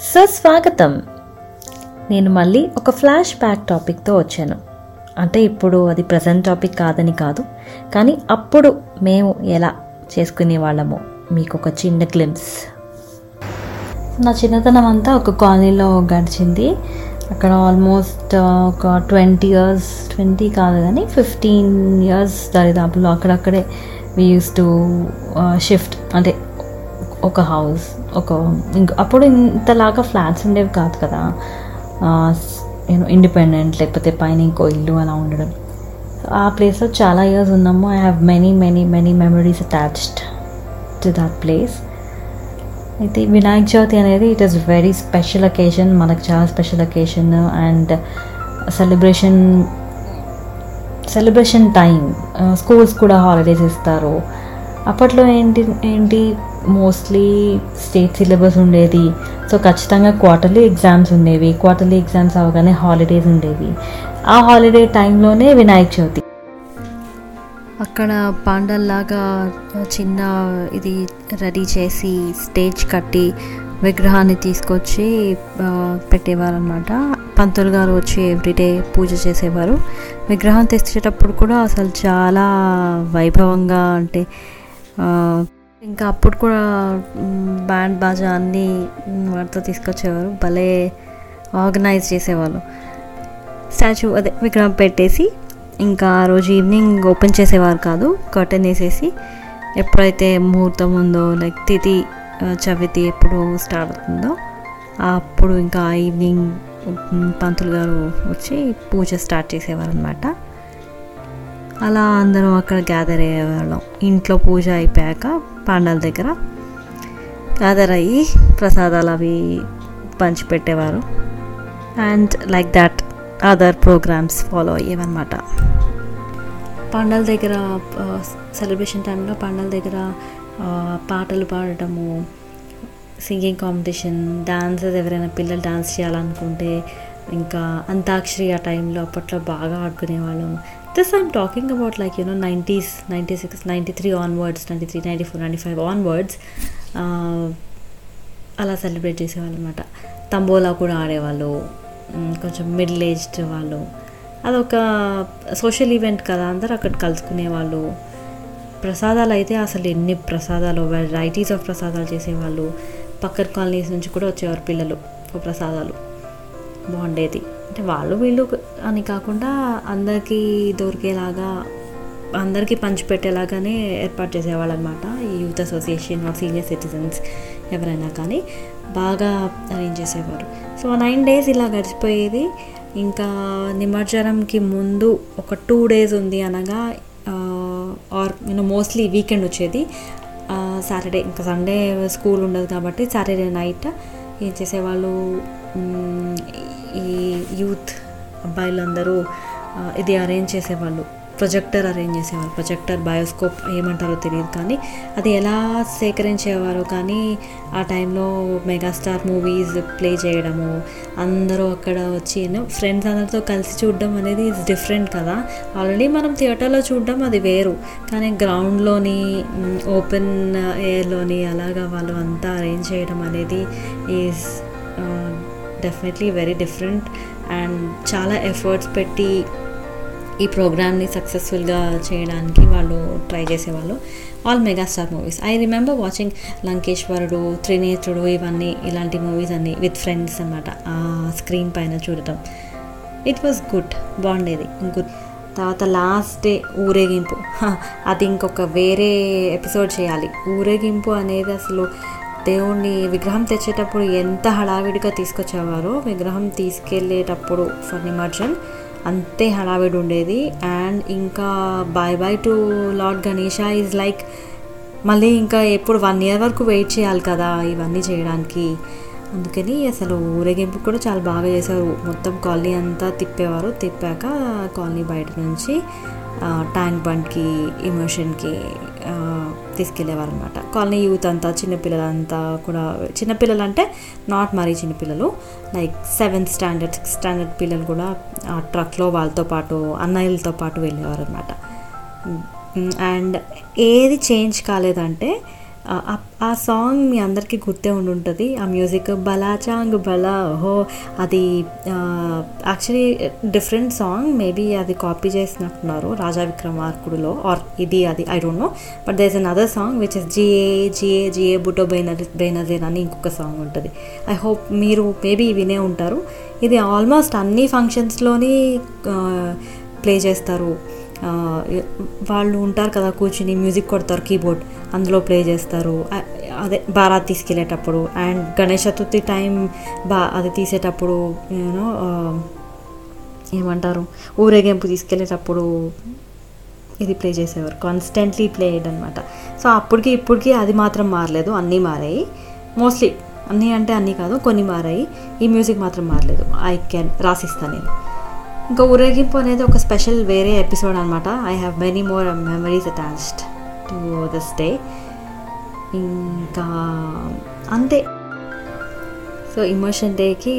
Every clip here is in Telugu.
సుస్వాగతం నేను మళ్ళీ ఒక ఫ్లాష్ బ్యాక్ టాపిక్తో వచ్చాను. అంటే ఇప్పుడు అది ప్రజెంట్ టాపిక్ కాదని కాదు కానీ అప్పుడు మేము ఎలా చేసుకునే వాళ్ళము మీకు ఒక చిన్న క్లిమ్స్ నా చిన్నతనం అంతా ఒక కాలనీలో గడిచింది. అక్కడ ఆల్మోస్ట్ ఒక ట్వంటీ ఇయర్స్ ట్వంటీ కాదు కానీ ఫిఫ్టీన్ ఇయర్స్ దరిదాపులో అక్కడక్కడే వీ యూస్ టు షిఫ్ట్ అంటే ఒక హౌస్ ఒక అప్పుడు ఇంతలాగా ఫ్లాట్స్ ఉండేవి కాదు కదా. యూనో ఇండిపెండెంట్ లేకపోతే పైన ఇంకో ఇల్లు అలా ఉండడం. ఆ ప్లేస్లో చాలా ఇయర్స్ ఉన్నాము. I have many many many memories attached to that place అయితే వినాయక చవితి అనేది it is very special occasion మనకు చాలా special occasion and celebration celebration time schools కూడా హాలిడేస్ ఇస్తారు. అప్పట్లో ఏంటి ఏంటి మోస్ట్లీ స్టేట్ సిలబస్ ఉండేది. సో ఖచ్చితంగా క్వార్టర్లీ ఎగ్జామ్స్ ఉండేవి. క్వార్టర్లీ ఎగ్జామ్స్ అవగానే హాలిడేస్ ఉండేవి. ఆ హాలిడే టైంలోనే వినాయక చవితి. అక్కడ పాండల్లాగా చిన్న ఇది రెడీ చేసి స్టేజ్ కట్టి విగ్రహాన్ని తీసుకొచ్చి పెట్టేవారు అనమాట పంతులు గారు వచ్చి ఎవ్రీడే పూజ చేసేవారు. విగ్రహం తెచ్చేటప్పుడు కూడా అసలు చాలా వైభవంగా అంటే ఇంకా అప్పుడు కూడా బ్యాండ్ బాజా అన్నీ వాటితో తీసుకొచ్చేవారు. భలే ఆర్గనైజ్ చేసేవాళ్ళు. స్టాచ్యూ అదే విగ్రహం పెట్టేసి ఇంకా ఆ రోజు ఈవినింగ్ ఓపెన్ చేసేవారు కాదు కర్టెన్ వేసేసి ఎప్పుడైతే ముహూర్తం ఉందో లైక్ తిథి చవితి ఎప్పుడు స్టార్ట్ అవుతుందో అప్పుడు ఇంకా ఈవినింగ్ పంతులు గారు వచ్చి పూజ స్టార్ట్ చేసేవారు అనమాట అలా అందరం అక్కడ గ్యాదర్ అయ్యేవాళ్ళం. ఇంట్లో పూజ అయిపోయాక పాండాల దగ్గర గ్యాదర్ అయ్యి ప్రసాదాలు అవి పంచిపెట్టేవారు. And like that other programmes follow అయ్యేవన్నమాట. పండల దగ్గర సెలబ్రేషన్ టైంలో పండల దగ్గర పాటలు పాడటము సింగింగ్ కాంపిటీషన్ డాన్సెస్ ఎవరైనా పిల్లలు డాన్స్ చేయాలనుకుంటే ఇంకా అంతాక్షరి ఆ టైంలో అప్పట్లో బాగా ఆడుకునేవాళ్ళం. This I'm talking about like you know nineties ninety six ninety three onwards ninety three ninety four ninety five onwards అలా సెలబ్రేట్ చేసేవాళ్ళు అనమాట తంబోలా కూడా ఆడేవాళ్ళు కొంచెం మిడిల్ ఏజ్డ్ వాళ్ళు. అదొక సోషల్ ఈవెంట్ కదా అందరూ అక్కడ కలుసుకునేవాళ్ళు. ప్రసాదాలు అయితే అసలు ఎన్ని ప్రసాదాలు వెరైటీస్ ఆఫ్ ప్రసాదాలు చేసేవాళ్ళు. పక్కన కాలనీస్ నుంచి కూడా వచ్చేవారు పిల్లలు ప్రసాదాలు. బాగుండేది. అంటే వాళ్ళు వీళ్ళు అని కాకుండా అందరికీ దొరికేలాగా అందరికీ పంచిపెట్టేలాగానే ఏర్పాటు చేసేవాళ్ళు అనమాట ఈ youth association or senior citizens ఎవరైనా కానీ బాగా అరేంజ్ చేసేవారు. సో నైన్ డేస్ ఇలా గడిచిపోయేది. ఇంకా నిమజ్జనంకి ముందు ఒక టూ డేస్ ఉంది అనగా ఆర్ నేను మోస్ట్లీ వీకెండ్ వచ్చేది. సాటర్డే ఇంకా సండే స్కూల్ ఉండదు కాబట్టి సాటర్డే నైట్ ఏం చేసేవాళ్ళు ఈ యూత్ అబ్బాయిలందరూ ఇది అరేంజ్ చేసేవాళ్ళు. ప్రొజెక్టర్ అరేంజ్ చేసేవారు. ప్రొజెక్టర్ బయోస్కోప్ ఏమంటారో తెలియదు కానీ అది ఎలా సేకరించేవారో కానీ ఆ టైంలో మెగాస్టార్ మూవీస్ ప్లే చేయడము అందరూ అక్కడ వచ్చి ఫ్రెండ్స్ అందరితో కలిసి చూడడం అనేది ఇస్ డిఫరెంట్ కదా. ఆల్రెడీ మనం థియేటర్లో చూడడం అది వేరు. కానీ గ్రౌండ్లోని ఓపెన్ ఎయిర్లోని అలాగా వాళ్ళు అంతా అరేంజ్ చేయడం అనేది is definitely very different and చాలా ఎఫర్ట్స్ పెట్టి ఈ ప్రోగ్రామ్ని సక్సెస్ఫుల్గా చేయడానికి వాళ్ళు ట్రై చేసేవాళ్ళు. All megastar movies. I remember watching Lankeshwarudu Trinetrudu ఇవన్నీ ఇలాంటి మూవీస్ అన్ని విత్ ఫ్రెండ్స్ అనమాట ఆ స్క్రీన్ పైన చూడటం. ఇట్ వాస్ గుడ్ బాగుండేది. గుడ్ తర్వాత లాస్ట్ డే ఊరేగింపు. అది ఇంకొక వేరే ఎపిసోడ్ చేయాలి. ఊరేగింపు అనేది అసలు దేవుణ్ణి విగ్రహం తెచ్చేటప్పుడు ఎంత హడావిడిగా తీసుకొచ్చేవారో విగ్రహం తీసుకెళ్ళేటప్పుడు ఫర్ నిమర్జన్ అంతే హడావిడి ఉండేది. అండ్ ఇంకా bye bye to lord Ganesha is like మళ్ళీ ఇంకా ఎప్పుడు వన్ ఇయర్ వరకు వెయిట్ చేయాలి కదా ఇవన్నీ చేయడానికి. అందుకని అసలు ఊరేగింపు కూడా చాలా బాగా చేశారు. మొత్తం కాలనీ అంతా తిప్పేవారు. తిప్పాక కాలనీ బయట నుంచి ట్యాంక్ బండ్కి ఇమోషన్కి తీసుకెళ్ళేవారు అనమాట కాలనీ యూత్ అంతా చిన్నపిల్లలంతా కూడా చిన్నపిల్లలు అంటే నాట్ మరీ చిన్నపిల్లలు. Like seventh standard sixth standard పిల్లలు కూడా ఆ ట్రక్లో వాళ్ళతో పాటు అన్నయ్యలతో పాటు వెళ్ళేవారు అనమాట అండ్ mm, mm, ఏది చేంజ్ కాలేదంటే ఆ- సాంగ్ మీ అందరికీ గుర్తే ఉండి ఉంటుంది ఆ మ్యూజిక్ బలాచాంగ్ బలా హో అది యాక్చువల్లీ డిఫరెంట్ సాంగ్ మేబీ అది కాపీ చేసినట్టున్నారు రాజా విక్రమార్కుడులో ఆర్ ఇది అది I don't know but there's an other song which is GA జిఏ జిఏ బుటో బైనర్ బైనజేన్ అని ఇంకొక సాంగ్ ఉంటుంది. ఐ హోప్ మీరు మేబీ వినే ఉంటారు. ఇది ఆల్మోస్ట్ అన్ని ఫంక్షన్స్లోని ప్లే చేస్తారు. వాళ్ళు ఉంటారు కదా కూర్చుని మ్యూజిక్ కొడతారు కీబోర్డ్ అందులో ప్లే చేస్తారు. అదే బారాత్ తీసుకెళ్ళేటప్పుడు అండ్ గణేష్ చతుర్థి టైం బా అది తీసేటప్పుడు యూనో ఏమంటారు ఊరేగింపు తీసుకెళ్ళేటప్పుడు ఇది ప్లే చేసేవారు. కాన్స్టెంట్లీ ప్లేడ్ అనమాట సో అప్పటికి ఇప్పటికి అది మాత్రం మారలేదు అన్నీ మారాయి. మోస్ట్లీ అన్నీ అంటే అన్నీ కాదు కొన్ని మారాయి. ఈ మ్యూజిక్ మాత్రం మారలేదు. ఐ క్యాన్ రాసిస్తాను నేను. ఇంకా ఊరేగింపు అనేది ఒక స్పెషల్ వేరే ఎపిసోడ్ అనమాట I have many more memories attached to this day ఇంకా అంతే. సో ఇమోషన్ డేకి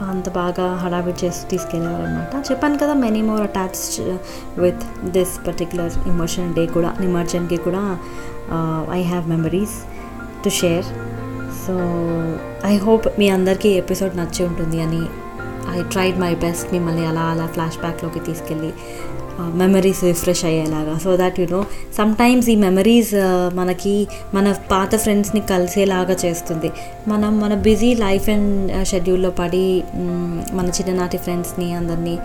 అంత బాగా హడావిడి చేసి తీసుకెళ్ళేవారు అనమాట చెప్పాను కదా many more attached with this particular emotion day కూడా నిమజ్జన్కి కూడా I have memories to share so I hope మీ అందరికీ ఎపిసోడ్ నచ్చి ఉంటుంది అని ఐ ట్రైడ్ మై బెస్ట్ మిమ్మల్ని అలా అలా ఫ్లాష్ బ్యాక్లోకి తీసుకెళ్ళి మెమరీస్ రిఫ్రెష్ అయ్యేలాగా. So that you know sometimes ఈ మెమరీస్ మనకి మన పాత ఫ్రెండ్స్ని కలిసేలాగా చేస్తుంది. మనం మన బిజీ లైఫ్ అండ్ షెడ్యూల్లో పడి మన చిన్ననాటి ఫ్రెండ్స్ని అందరినీ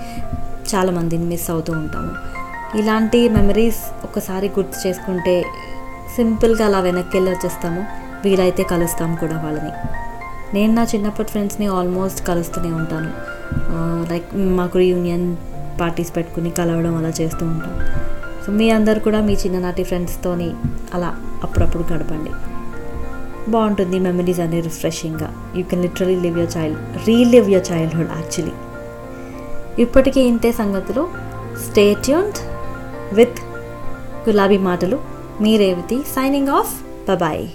చాలామందిని మిస్ అవుతూ ఉంటాము. ఇలాంటి మెమరీస్ ఒకసారి గుర్తు చేసుకుంటే సింపుల్గా అలా వెనక్కి వెళ్ళి వచ్చేస్తాము. వీలైతే కలుస్తాం కూడా వాళ్ళని. నేను నా చిన్నప్పటి ఫ్రెండ్స్ని ఆల్మోస్ట్ కలుస్తూనే ఉంటాను. లైక్ మాకు యూనియన్ పార్టీస్ పెట్టుకుని కలవడం అలా చేస్తూ ఉంటాం. సో మీ అందరు కూడా మీ చిన్ననాటి ఫ్రెండ్స్తోని అలా అప్పుడప్పుడు గడపండి. బాగుంటుంది మెమరీస్ అన్ని రిఫ్రెషింగ్గా. You can literally live your child relive your childhood actually. ఇప్పటికీ ఇంతే సంగతులు. Stay tuned with Gulabi Matalu. Me Revathi signing off. Bye